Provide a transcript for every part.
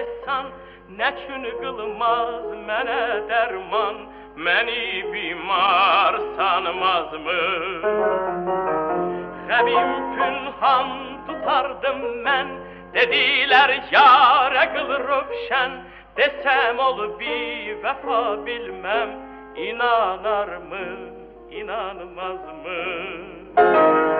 ehsan Neçün kılmaz mənə dərman Məni bimar sanmazmı Xəbim pünhan tutardım mən Dedilər yarə qıl rövşən Desəm ol bir vəfa bilməm İnanarmı, inanmazmı Müzik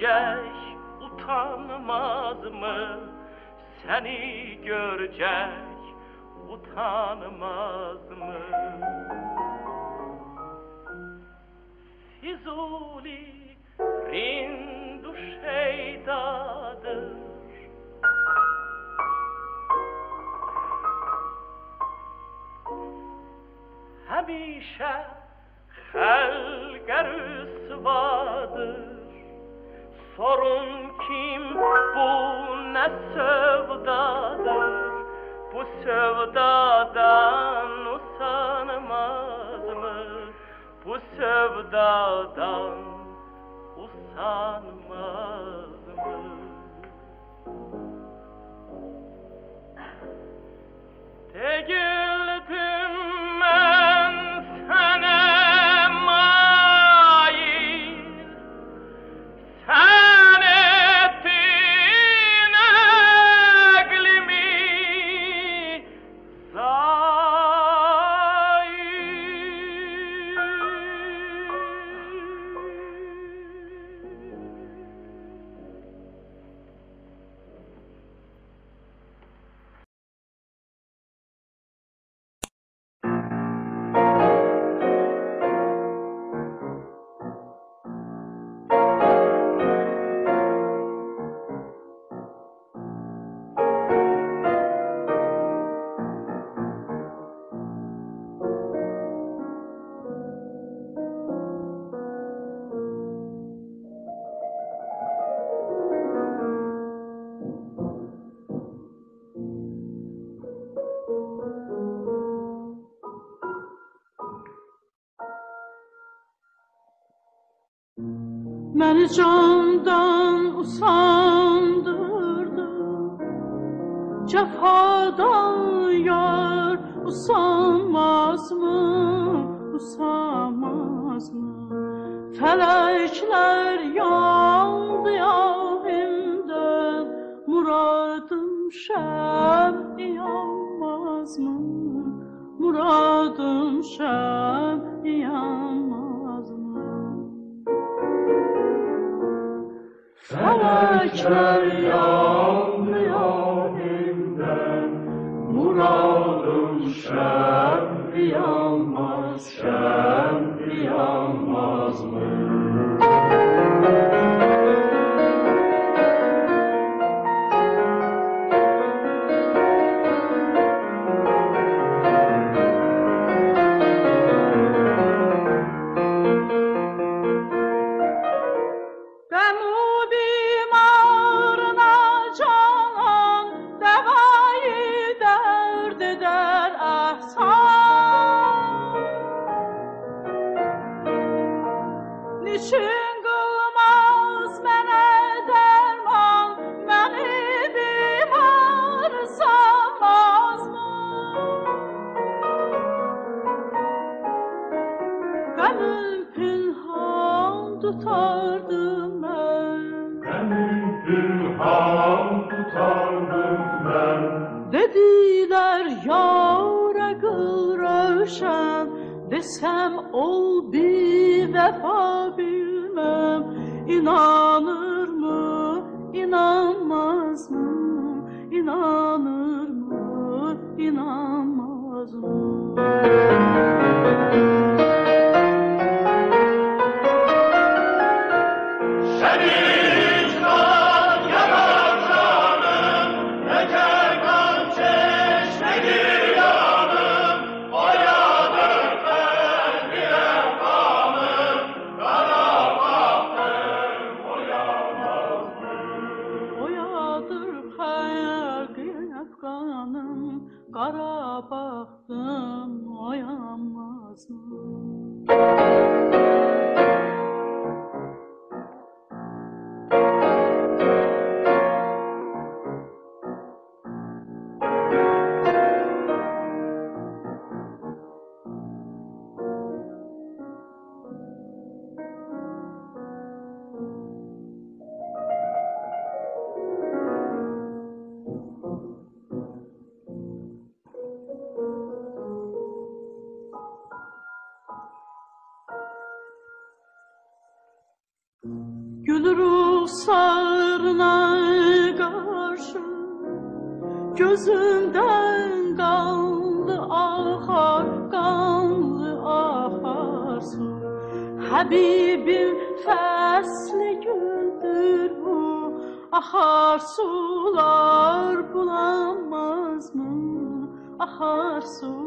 görecek utanmaz mı? Seni görecek utanmaz mı? só of. Gözümden Habibim fesli güldür bu Ahar sular bulamaz mı? Ahar sular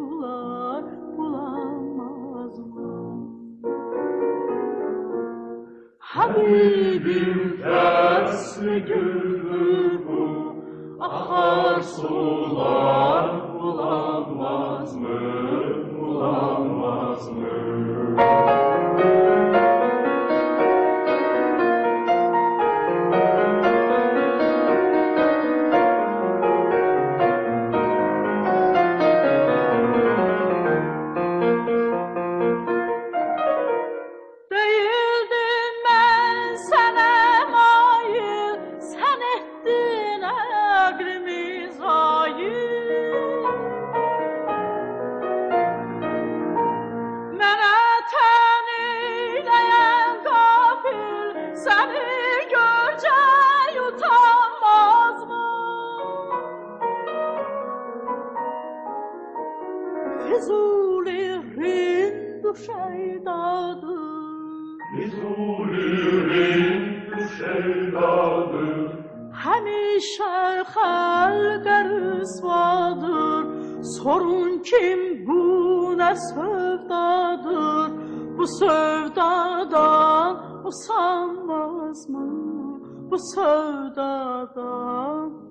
sevdadan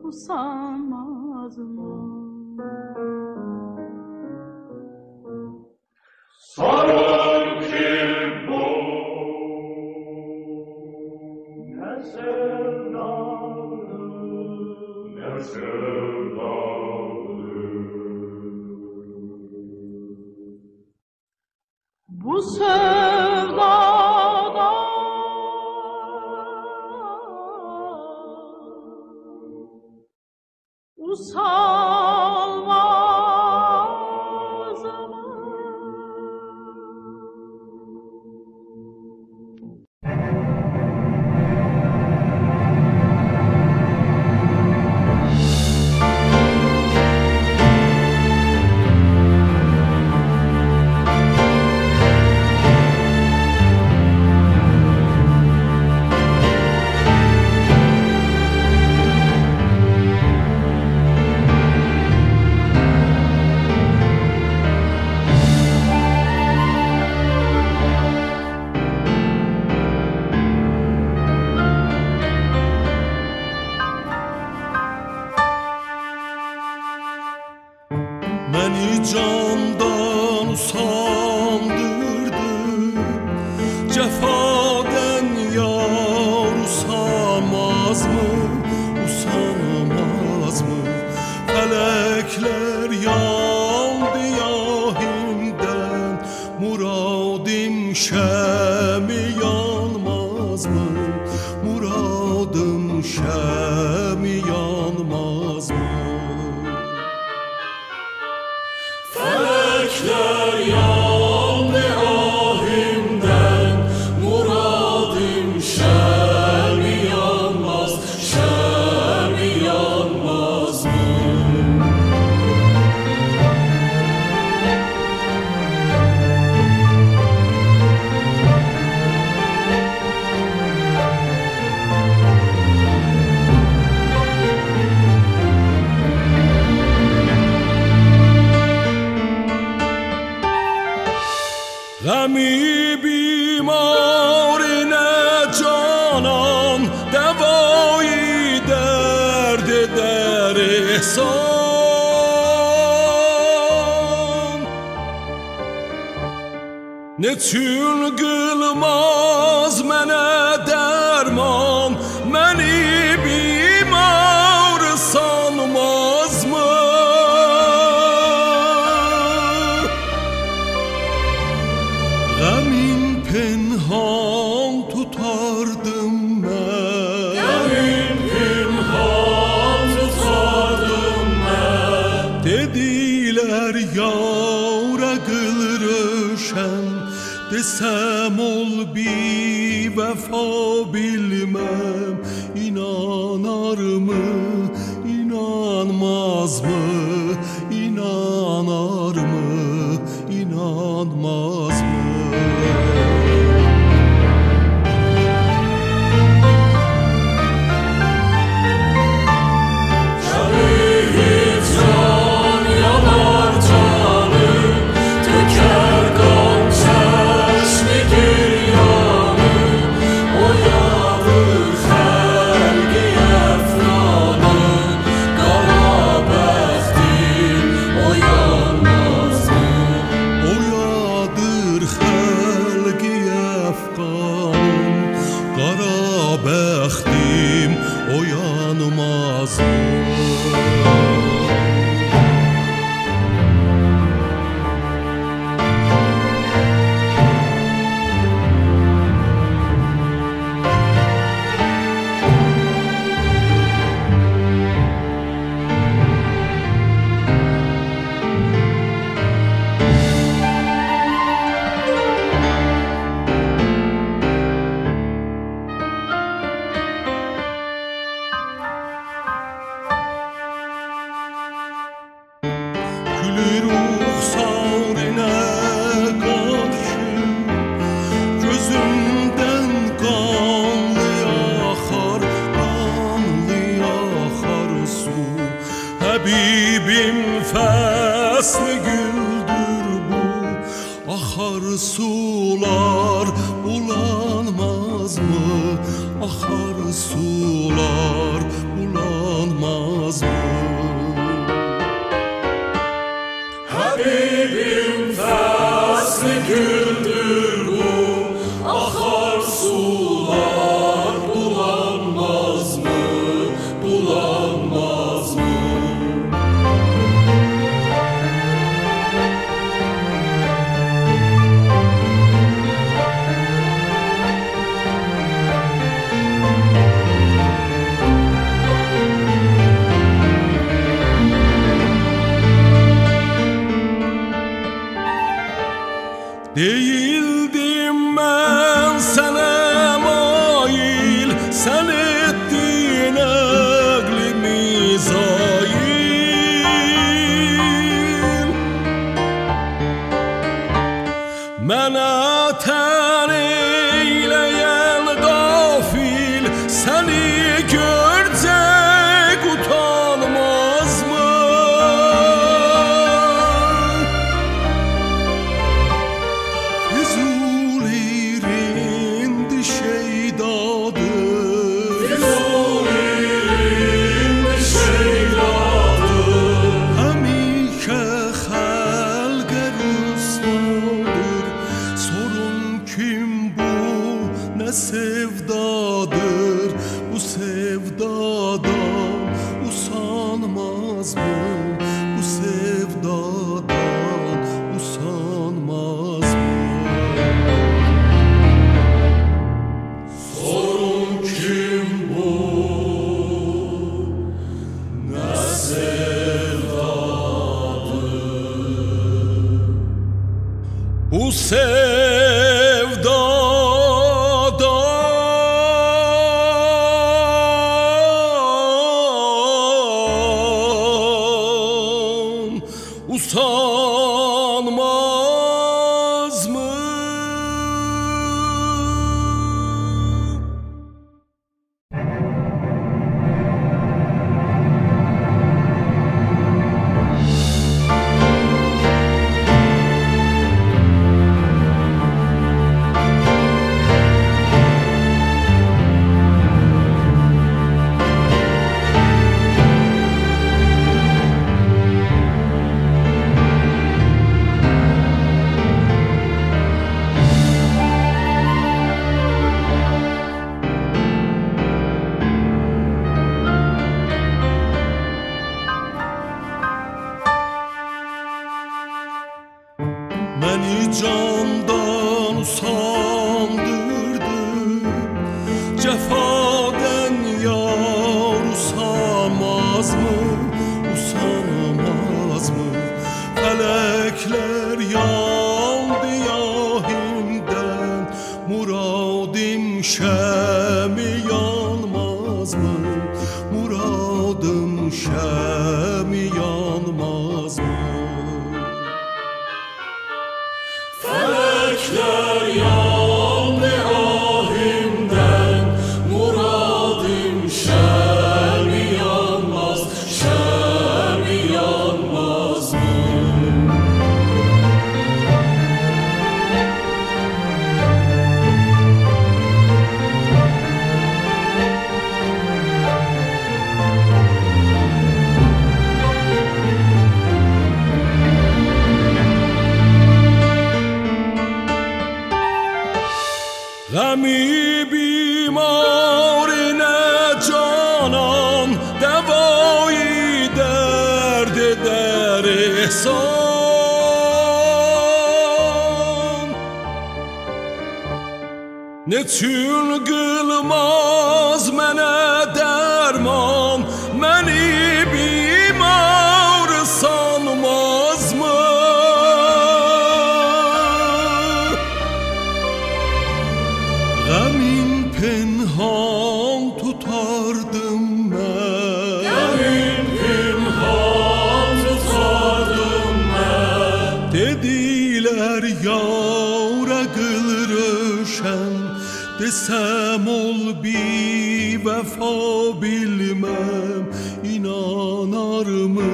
usanmaz mı? Sorun همی بیمار نه جانان دوایی درد در احسان نه چون گلماز منه در Muradım şemi yanmaz mı? Muradım şemi yanmaz mı? Betül gül düşen Desem ol bir vefa bilmem. İnanar mı,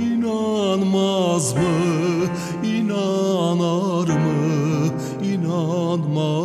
inanmaz mı, inanar mı, inanmaz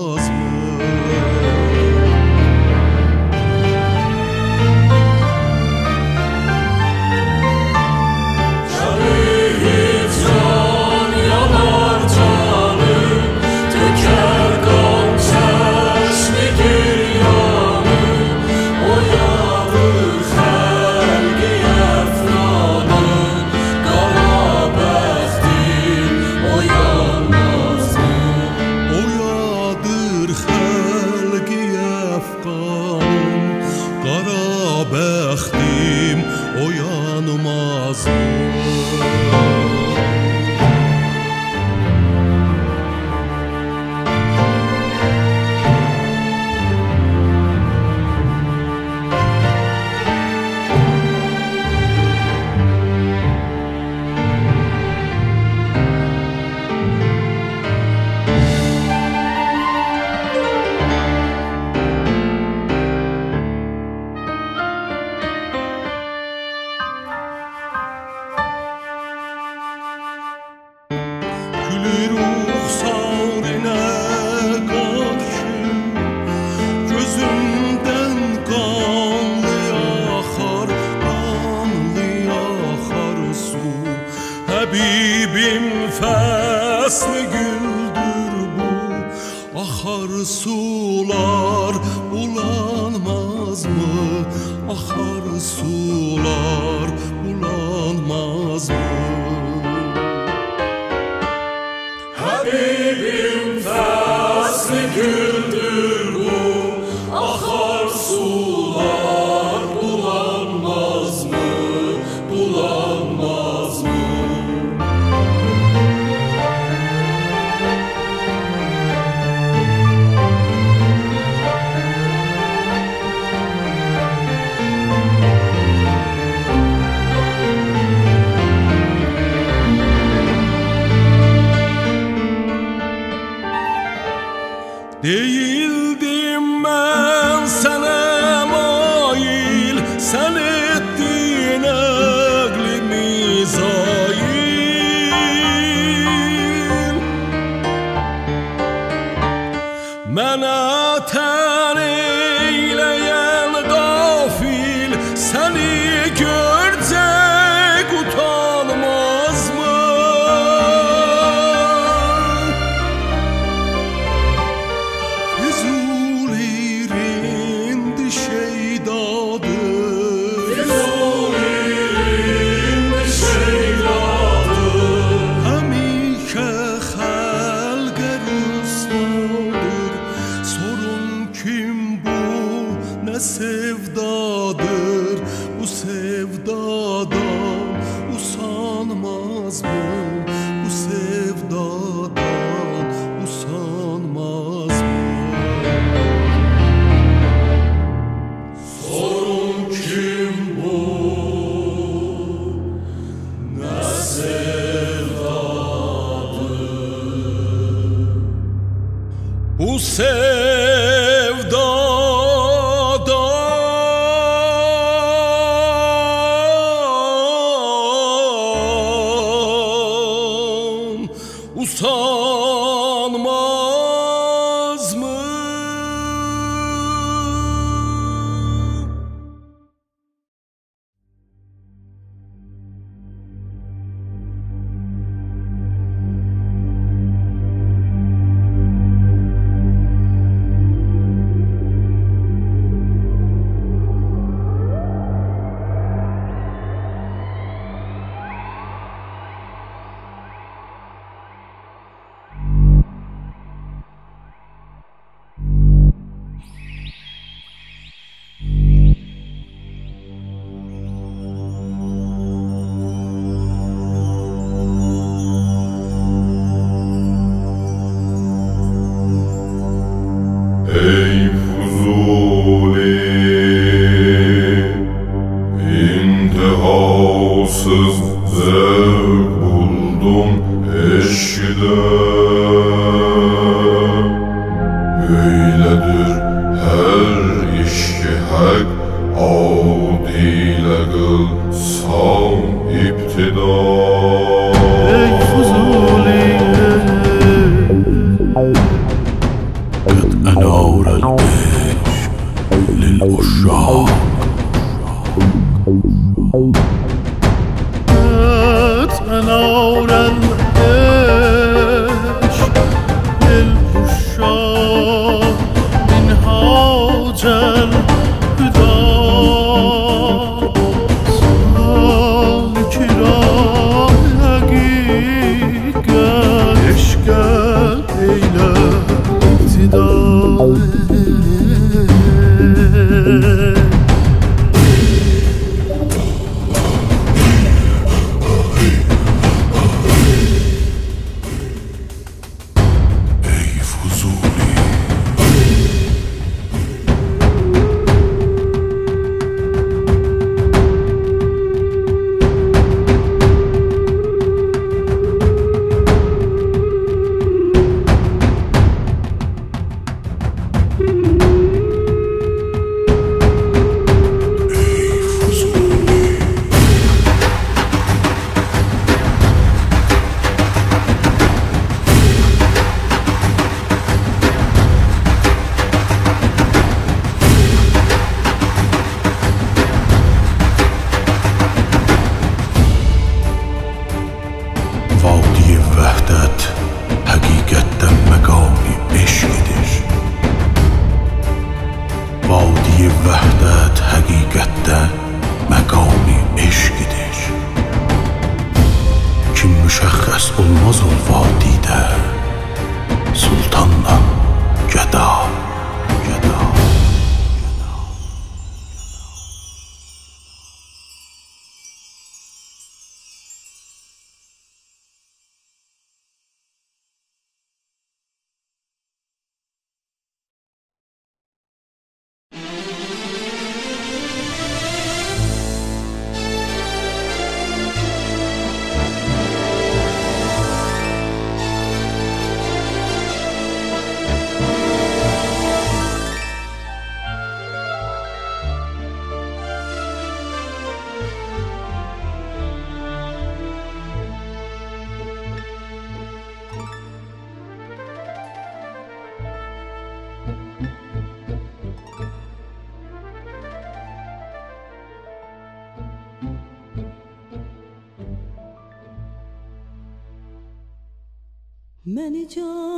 Məni candan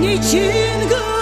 Niçin kılmaz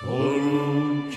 Sorun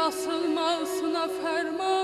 asılmasına ferman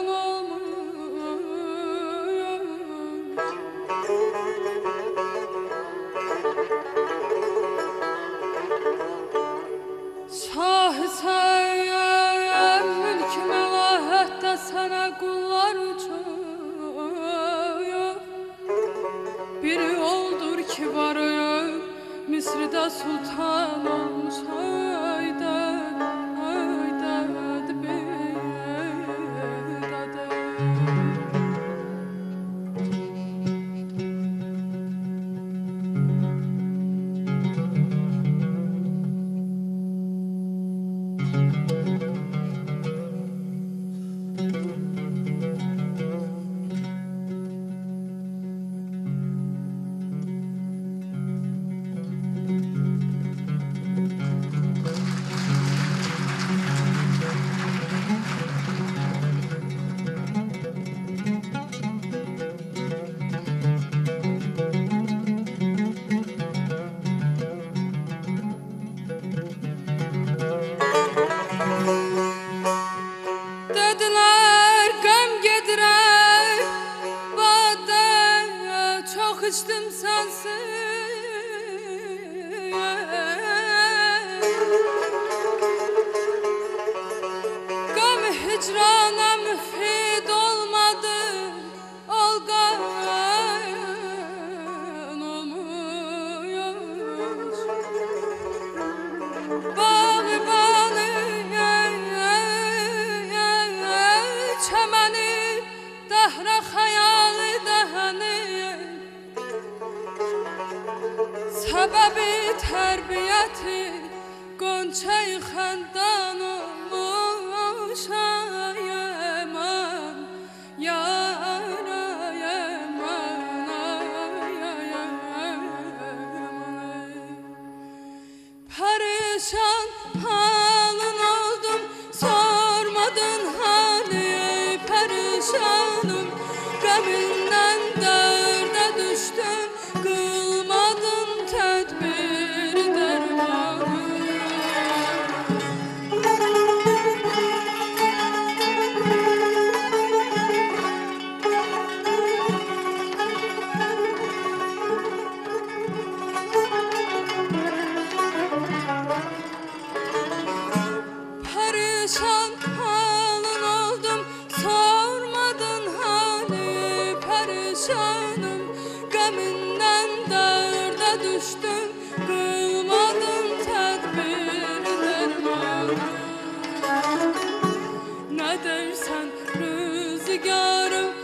حياتي كنت شيخا edersen rüzgarım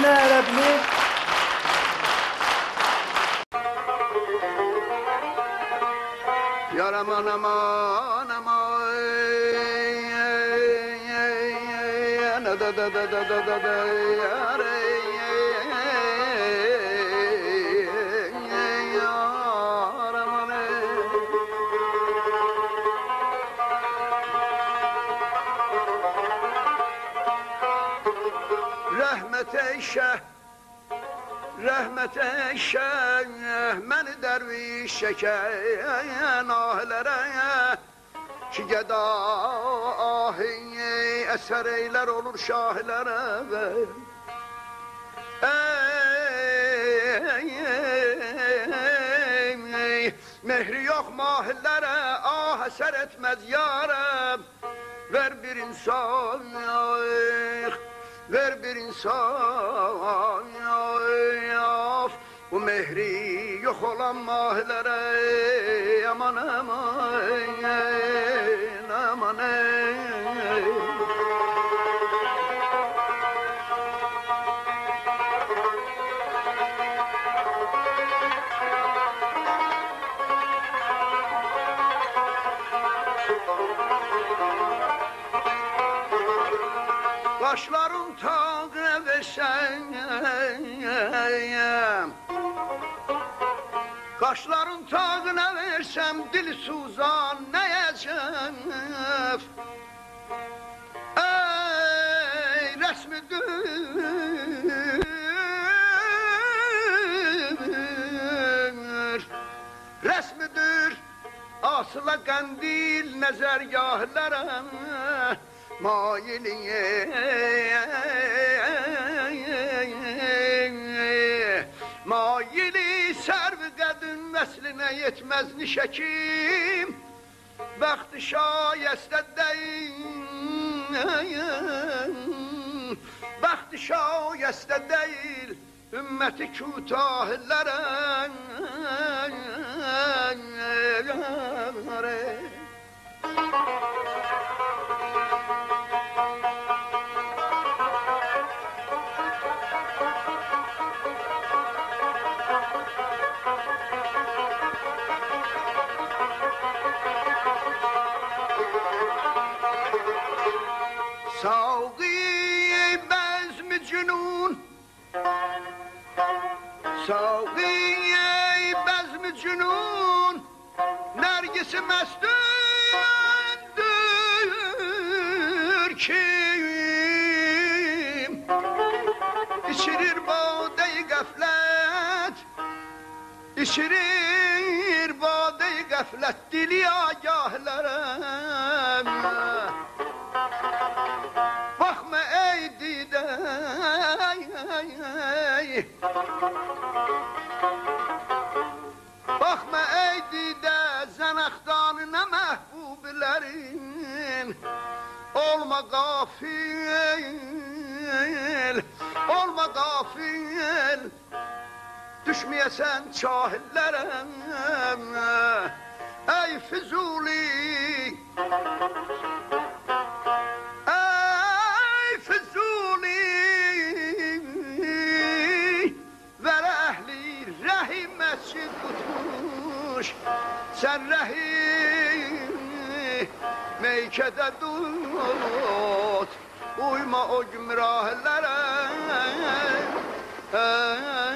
Ərəbini, ərəbini. Yar aman aman aman. Da da da da da da da Rahmet eşe, meni derviş şeken ahilere Ki geda ahin eser eyler olur şahilere Ey, ey, mehri yok mahillere ah eser etmez yarım Ver bir insan ver bir insan yaf. Bu mehri yok olan mahilere aman aman aman Başların Kaşların tağına versem dil suzan neyeceğim Ey resmi dür Resmidir asıla kandil nezergahlara Maili nəslinə yetməz nişəkim Bəxti şayəstə deyil. Bəxti şayəstə deyil Ümməti kütahillərə Thank. ساقی بزم جنون ساقی بزم جنون نرگس مستندür kim? İçirir badeyi gaflet İçirir badeyi gaflet Dili agahlere Haydi. Baxma eydi də zənəxdanına məhbubilərin Olma qafil, olma qafil Düşməyəsən cahillərə Ey Füzuli Sen rahim meykede tut Uyma o gümrahlere. Ey